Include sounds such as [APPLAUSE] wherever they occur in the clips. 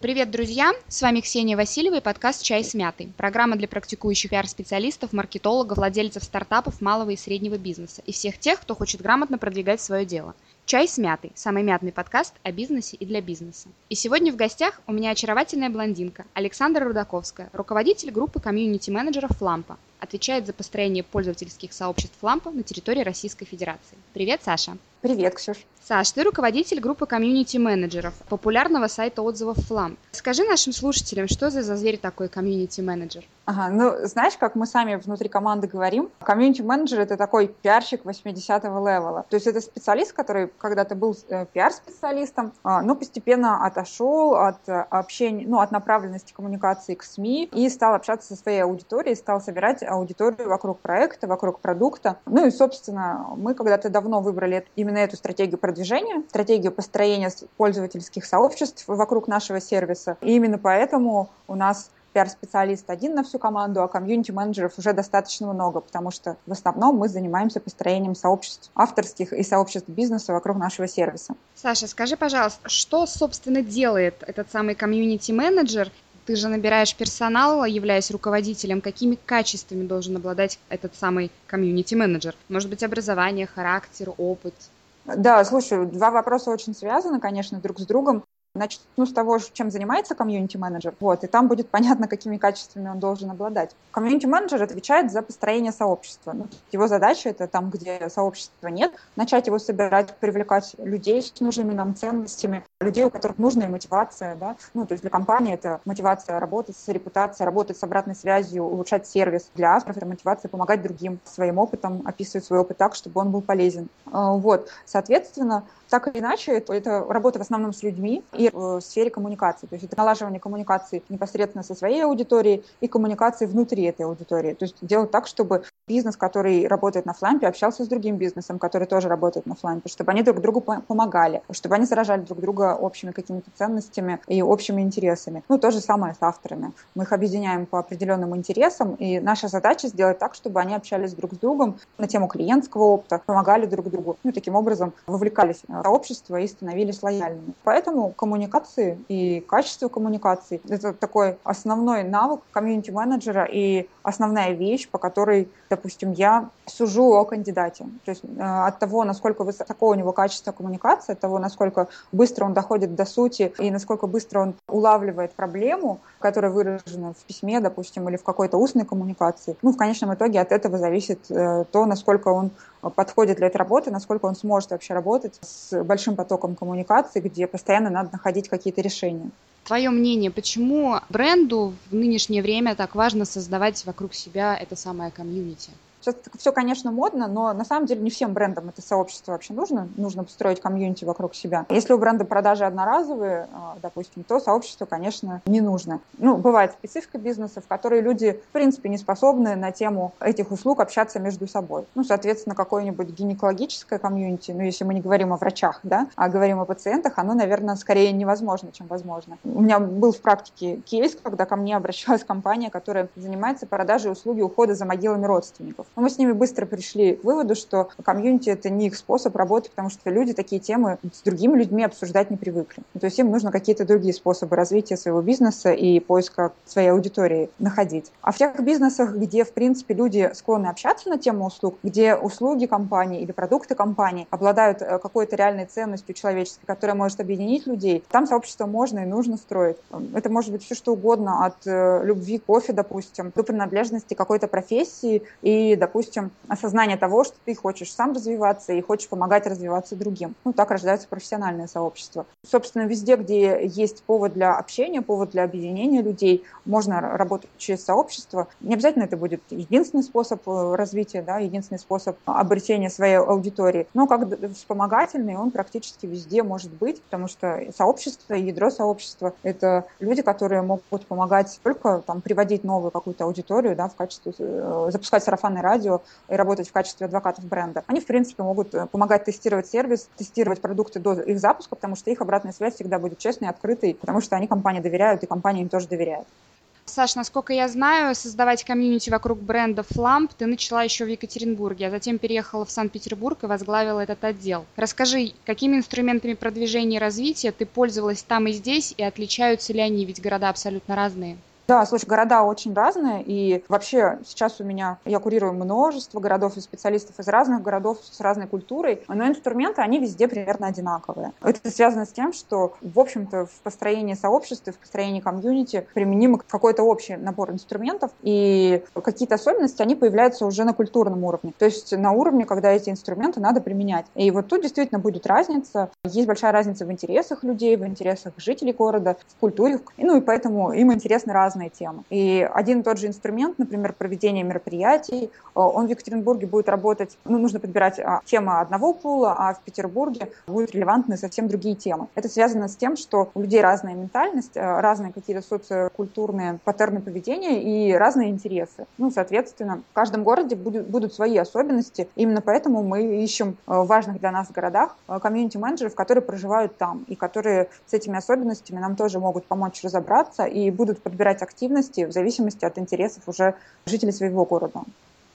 Привет, друзья! С вами Ксения Васильева и подкаст «Чай с мятой». Программа для практикующих пиар-специалистов, маркетологов, владельцев стартапов малого и среднего бизнеса и всех тех, кто хочет грамотно продвигать свое дело. «Чай с мятой» – самый мятный подкаст о бизнесе и для бизнеса. И сегодня в гостях у меня очаровательная блондинка Александра Рудаковская, руководитель группы комьюнити-менеджеров «Флампа». Отвечает за построение пользовательских сообществ «Флампа» на территории Российской Федерации. Привет, Саша! Привет, Ксюш! Саш, ты руководитель группы комьюнити-менеджеров популярного сайта отзывов Фламп. Скажи нашим слушателям, что за, за зверь такой комьюнити-менеджер? Ага, ну, знаешь, как мы сами внутри команды говорим, комьюнити-менеджер — это такой пиарщик 80-го левела. То есть это специалист, который когда-то был э, пиар-специалистом, э, но постепенно отошел от э, общения, ну, от направленности коммуникации к СМИ и стал общаться со своей аудиторией, стал собирать аудиторию вокруг проекта, вокруг продукта. Ну и, собственно, мы когда-то давно выбрали именно эту стратегию продвижения, стратегию построения пользовательских сообществ вокруг нашего сервиса. И именно поэтому у нас пиар-специалист один на всю команду, а комьюнити-менеджеров уже достаточно много, потому что в основном мы занимаемся построением сообществ авторских и сообществ бизнеса вокруг нашего сервиса. Саша, скажи, пожалуйста, что, собственно, делает этот самый комьюнити-менеджер? Ты же набираешь персонал, являясь руководителем. Какими качествами должен обладать этот самый комьюнити-менеджер? Может быть, образование, характер, опыт? Да, слушай, два вопроса очень связаны, конечно, друг с другом. Начну с того, чем занимается комьюнити-менеджер, вот, и там будет [LAUGHS] понятно, какими качествами он должен обладать. Комьюнити-менеджер отвечает за построение сообщества. Ну, его задача это там, где сообщества нет, начать его собирать, привлекать людей с нужными нам ценностями, людей, у которых нужная мотивация, да, ну, то есть для компании это мотивация работать с репутацией, работать с обратной связью, улучшать сервис. Для авторов это мотивация помогать другим своим опытом, описывать свой опыт так, чтобы он был полезен. А, вот, соответственно, так или иначе, это, это работа в основном с людьми и в сфере коммуникации. То есть это налаживание коммуникации непосредственно со своей аудиторией и коммуникации внутри этой аудитории. То есть делать так, чтобы бизнес, который работает на флампе, общался с другим бизнесом, который тоже работает на флампе, чтобы они друг другу помогали, чтобы они заражали друг друга общими какими-то ценностями и общими интересами. Ну, то же самое с авторами. Мы их объединяем по определенным интересам, и наша задача сделать так, чтобы они общались друг с другом на тему клиентского опыта, помогали друг другу, ну, таким образом вовлекались в сообщество и становились лояльными. Поэтому коммуникации и качество коммуникации — это такой основной навык комьюнити-менеджера и основная вещь, по которой, допустим, я сужу о кандидате. То есть э, от того, насколько высоко у него качество коммуникации, от того, насколько быстро он доходит до сути и насколько быстро он улавливает проблему, которая выражена в письме, допустим, или в какой-то устной коммуникации. Ну, в конечном итоге от этого зависит э, то, насколько он подходит для этой работы, насколько он сможет вообще работать с большим потоком коммуникации, где постоянно надо находить какие-то решения. Твое мнение, почему бренду в нынешнее время так важно создавать вокруг себя это самое комьюнити? Все, конечно, модно, но на самом деле не всем брендам это сообщество вообще нужно. Нужно построить комьюнити вокруг себя. Если у бренда продажи одноразовые, а, допустим, то сообщество, конечно, не нужно. Ну, бывает специфика бизнеса, в которой люди, в принципе, не способны на тему этих услуг общаться между собой. Ну, соответственно, какое-нибудь гинекологическое комьюнити, ну, если мы не говорим о врачах, да, а говорим о пациентах, оно, наверное, скорее невозможно, чем возможно. У меня был в практике кейс, когда ко мне обращалась [LAUGHS] компания, которая занимается продажей услуги ухода за могилами родственников. Но мы с ними быстро пришли к выводу, что комьюнити — это не их способ работы, потому что люди такие темы с другими людьми обсуждать не привыкли. То есть им нужно какие-то другие способы развития своего бизнеса и поиска своей аудитории находить. А в тех бизнесах, где, в принципе, люди склонны общаться на тему услуг, где услуги компании или продукты компании обладают э, какой-то реальной ценностью человеческой, которая может объединить людей, там сообщество можно и нужно строить. Это может быть все что угодно, от э, любви кофе, допустим, до принадлежности какой-то профессии и, допустим, осознание того, что ты хочешь сам развиваться и хочешь помогать развиваться другим. Ну, так рождается профессиональное сообщество. Собственно, везде, где есть повод для общения, повод для объединения людей, можно работать через сообщество. Не обязательно это будет единственный способ э, развития, да, единственный способ обретения своей аудитории, но как вспомогательный он практически везде может быть, потому что сообщество, ядро сообщества — это люди, которые могут помогать только там, приводить новую какую-то аудиторию да, в качестве, э, запускать сарафанное радио, и работать в качестве адвокатов бренда, они, в принципе, могут э, помогать тестировать сервис, тестировать продукты до их запуска, потому что их обратная связь всегда будет честной, открытой, потому что они компании доверяют, и компания им тоже доверяет. Саш, насколько я знаю, создавать комьюнити вокруг бренда Flamp ты начала еще в Екатеринбурге, а затем переехала в Санкт-Петербург и возглавила этот отдел. Расскажи, какими инструментами продвижения и развития ты пользовалась там и здесь, и отличаются ли они, ведь города абсолютно разные? Да, слушай, города очень разные, и вообще сейчас у меня, я курирую множество городов и специалистов из разных городов с разной культурой, но инструменты, они везде примерно одинаковые. Это связано с тем, что, в общем-то, в построении сообщества, в построении комьюнити применим какой-то общий набор инструментов, и какие-то особенности, они появляются уже на культурном уровне. То есть на уровне, когда эти инструменты надо применять. И вот тут действительно будет разница. Есть большая разница в интересах людей, в интересах жителей города, в культуре. Ну и поэтому им интересны разные разные темы. И один и тот же инструмент, например, проведение мероприятий, э, он в Екатеринбурге будет работать, ну, нужно подбирать а, темы одного пула, а в Петербурге будут релевантны совсем другие темы. Это связано с тем, что у людей разная ментальность, э, разные какие-то социокультурные паттерны поведения и разные интересы. Ну, соответственно, в каждом городе будут, будут свои особенности. Именно поэтому мы ищем э, в важных для нас городах комьюнити-менеджеров, которые проживают там и которые с этими особенностями нам тоже могут помочь разобраться и будут подбирать активности в зависимости от интересов уже жителей своего города.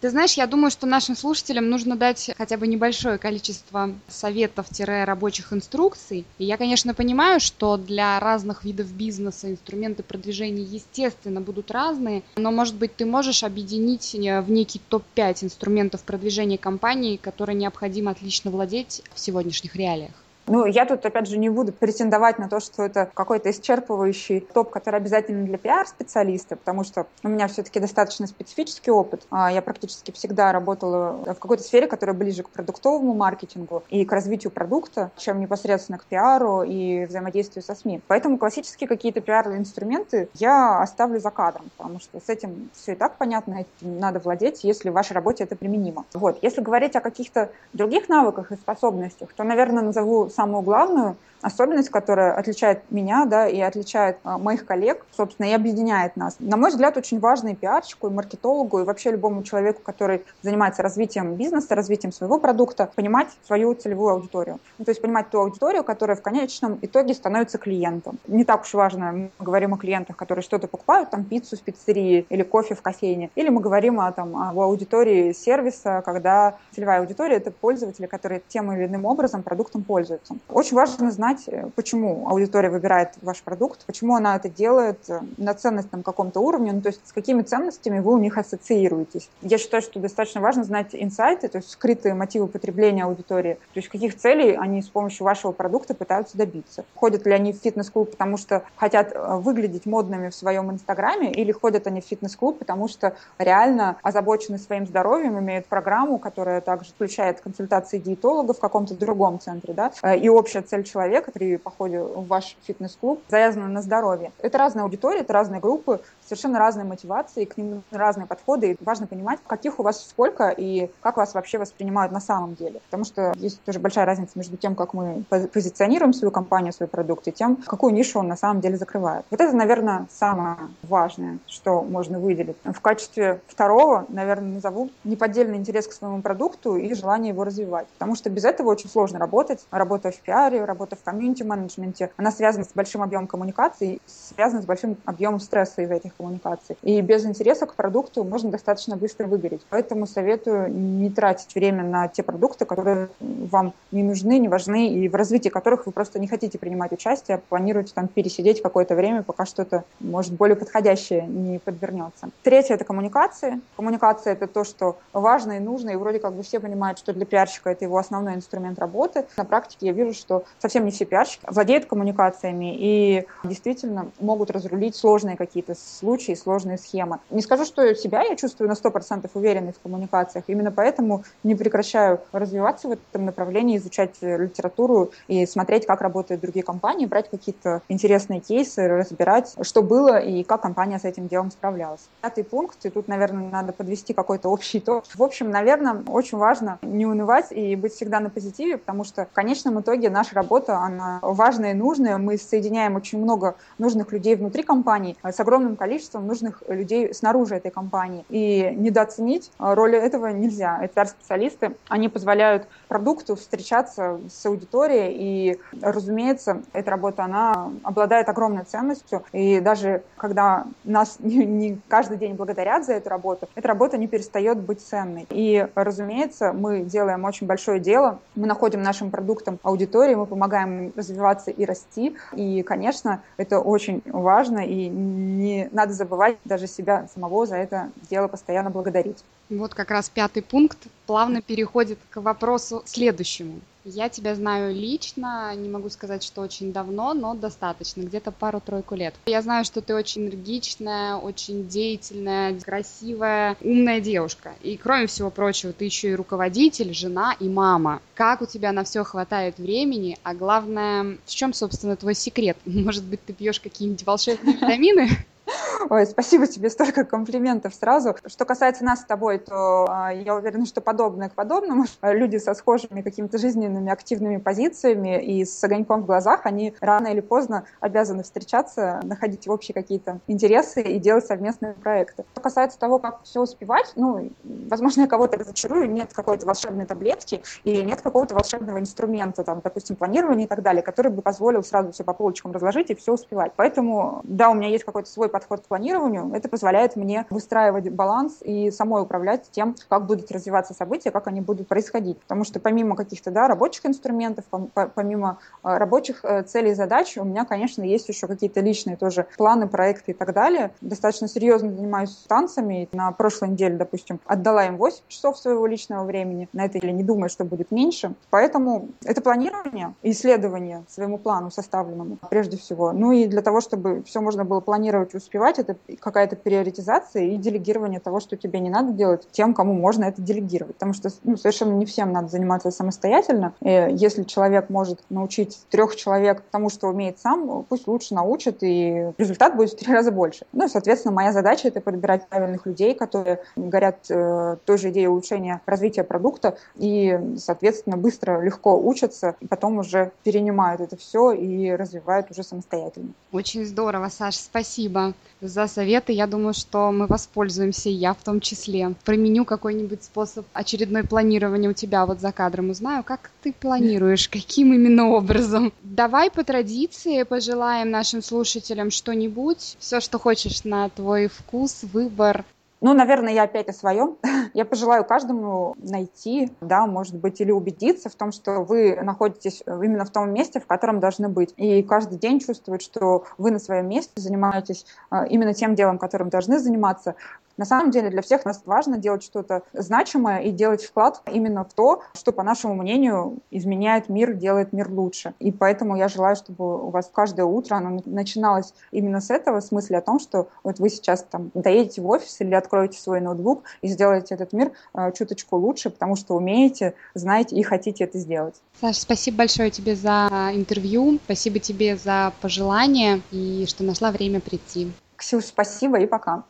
Ты знаешь, я думаю, что нашим слушателям нужно дать хотя бы небольшое количество советов-рабочих инструкций. И я, конечно, понимаю, что для разных видов бизнеса инструменты продвижения, естественно, будут разные. Но, может быть, ты можешь объединить э, в некий топ-5 инструментов продвижения компании, которые необходимо отлично владеть в сегодняшних реалиях? Ну, я тут, опять же, не буду претендовать на то, что это какой-то исчерпывающий топ, который обязательно для пиар-специалиста, потому что у меня все-таки достаточно специфический опыт. А, я практически всегда работала в какой-то сфере, которая ближе к продуктовому маркетингу и к развитию продукта, чем непосредственно к пиару и взаимодействию со СМИ. Поэтому классические какие-то пиар-инструменты я оставлю за кадром, потому что с этим все и так понятно, этим надо владеть, если в вашей работе это применимо. Вот. Если говорить о каких-то других навыках и способностях, то, наверное, назову самую главную особенность, которая отличает меня, да, и отличает а, моих коллег, собственно, и объединяет нас. На мой взгляд, очень важно и пиарщику, и маркетологу, и вообще любому человеку, который занимается развитием бизнеса, развитием своего продукта, понимать свою целевую аудиторию. Ну, то есть понимать ту аудиторию, которая в конечном итоге становится клиентом. Не так уж важно, мы говорим о клиентах, которые что-то покупают, там пиццу в пиццерии или кофе в кофейне, или мы говорим о, там, о аудитории сервиса, когда целевая аудитория — это пользователи, которые тем или иным образом продуктом пользуются. Очень важно знать, знать, э, почему аудитория выбирает ваш продукт, почему она это делает э, на ценностном каком-то уровне, ну, то есть с какими ценностями вы у них ассоциируетесь. Я считаю, что достаточно важно знать инсайты, то есть скрытые мотивы потребления аудитории, то есть каких целей они с помощью вашего продукта пытаются добиться. Ходят ли они в фитнес-клуб, потому что хотят э, выглядеть модными в своем инстаграме, или ходят они в фитнес-клуб, потому что реально озабочены своим здоровьем, имеют программу, которая также включает консультации диетолога в каком-то другом центре, да, и общая цель человека человека при походе в ваш фитнес-клуб завязано на здоровье. Это разная аудитория, это разные группы, совершенно разные мотивации, к ним разные подходы. И важно понимать, каких у вас сколько и как вас вообще воспринимают на самом деле. Потому что есть тоже большая разница между тем, как мы позиционируем свою компанию, свой продукт, и тем, какую нишу он на самом деле закрывает. Вот это, наверное, самое важное, что можно выделить. В качестве второго, наверное, назову неподдельный интерес к своему продукту и желание его развивать. Потому что без этого очень сложно работать. Работа в пиаре, работа в комьюнити-менеджменте, она связана с большим объемом коммуникаций, связана с большим объемом стресса из этих коммуникаций. И без интереса к продукту можно достаточно быстро выгореть. Поэтому советую не тратить время на те продукты, которые вам не нужны, не важны, и в развитии которых вы просто не хотите принимать участие, а планируете там пересидеть какое-то время, пока что-то, может, более подходящее не подвернется. Третье — это коммуникации. Коммуникация — это то, что важно и нужно, и вроде как бы все понимают, что для пиарщика это его основной инструмент работы. На практике я вижу, что совсем не пиарщики владеют коммуникациями и действительно могут разрулить сложные какие-то случаи, сложные схемы. Не скажу, что себя я чувствую на 100% уверенной в коммуникациях, именно поэтому не прекращаю развиваться в этом направлении, изучать литературу и смотреть, как работают другие компании, брать какие-то интересные кейсы, разбирать, что было и как компания с этим делом справлялась. Пятый пункт, и тут, наверное, надо подвести какой-то общий итог. В общем, наверное, очень важно не унывать и быть всегда на позитиве, потому что в конечном итоге наша работа, она важная и нужная. Мы соединяем очень много нужных людей внутри компании с огромным количеством нужных людей снаружи этой компании. И недооценить роль этого нельзя. HR-специалисты, они позволяют продукту встречаться с аудиторией, и, разумеется, эта работа, она обладает огромной ценностью, и даже когда нас [LAUGHS] не, каждый день благодарят за эту работу, эта работа не перестает быть ценной. И, разумеется, мы делаем очень большое дело, мы находим нашим продуктам аудитории, мы помогаем развиваться и расти, и, конечно, это очень важно, и не надо забывать даже себя самого за это дело постоянно благодарить. Вот как раз пятый пункт плавно переходит к вопросу следующему. Я тебя знаю лично, не могу сказать, что очень давно, но достаточно, где-то пару-тройку лет. Я знаю, что ты очень энергичная, очень деятельная, красивая, умная девушка. И кроме всего прочего, ты еще и руководитель, жена и мама. Как у тебя на все хватает времени, а главное, в чем, собственно, твой секрет? [LAUGHS] Может быть, ты пьешь какие-нибудь волшебные [LAUGHS] витамины? Ой, спасибо тебе, столько комплиментов сразу. Что касается нас с тобой, то а, я уверена, что подобное к подобному. Люди со схожими какими-то жизненными активными позициями и с огоньком в глазах, они рано или поздно обязаны встречаться, находить общие какие-то интересы и делать совместные проекты. Что касается того, как все успевать, ну, возможно, я кого-то разочарую, нет какой-то волшебной таблетки и нет какого-то волшебного инструмента, там, допустим, планирования и так далее, который бы позволил сразу все по полочкам разложить и все успевать. Поэтому, да, у меня есть какой-то свой подход к планированию. Это позволяет мне выстраивать баланс и самой управлять тем, как будут развиваться события, как они будут происходить. Потому что помимо каких-то да, рабочих инструментов, помимо э, рабочих э, целей и задач, у меня, конечно, есть еще какие-то личные тоже планы, проекты и так далее. Достаточно серьезно занимаюсь танцами. На прошлой неделе, допустим, отдала им 8 часов своего личного времени. На это я не думаю, что будет меньше. Поэтому это планирование, исследование своему плану составленному прежде всего. Ну и для того, чтобы все можно было планировать успевать, это какая-то приоритизация и делегирование того, что тебе не надо делать, тем, кому можно это делегировать. Потому что ну, совершенно не всем надо заниматься самостоятельно. И если человек может научить трех человек тому, что умеет сам, пусть лучше научит, и результат будет в три раза больше. Ну и, соответственно, моя задача — это подбирать правильных людей, которые горят э, той же идеей улучшения развития продукта и, соответственно, быстро, легко учатся, и потом уже перенимают это все и развивают уже самостоятельно. Очень здорово, Саш, спасибо за советы. Я думаю, что мы воспользуемся, я в том числе. Применю какой-нибудь способ очередной планирования у тебя вот за кадром. Узнаю, как ты планируешь, каким именно образом. Давай по традиции пожелаем нашим слушателям что-нибудь, все, что хочешь на твой вкус, выбор. Ну, наверное, я опять о своем. [LAUGHS] Я пожелаю каждому найти, да, может быть, или убедиться в том, что вы находитесь именно в том месте, в котором должны быть. И каждый день чувствовать, что вы на своем месте занимаетесь а, именно тем делом, которым должны заниматься, на самом деле для всех нас важно делать что-то значимое и делать вклад именно в то, что, по нашему мнению, изменяет мир, делает мир лучше. И поэтому я желаю, чтобы у вас каждое утро оно начиналось именно с этого, в смысле о том, что вот вы сейчас там доедете в офис или откроете свой ноутбук и сделаете этот мир э, чуточку лучше, потому что умеете, знаете и хотите это сделать. Саша, спасибо большое тебе за интервью, спасибо тебе за пожелания и что нашла время прийти. Ксюш, спасибо и пока.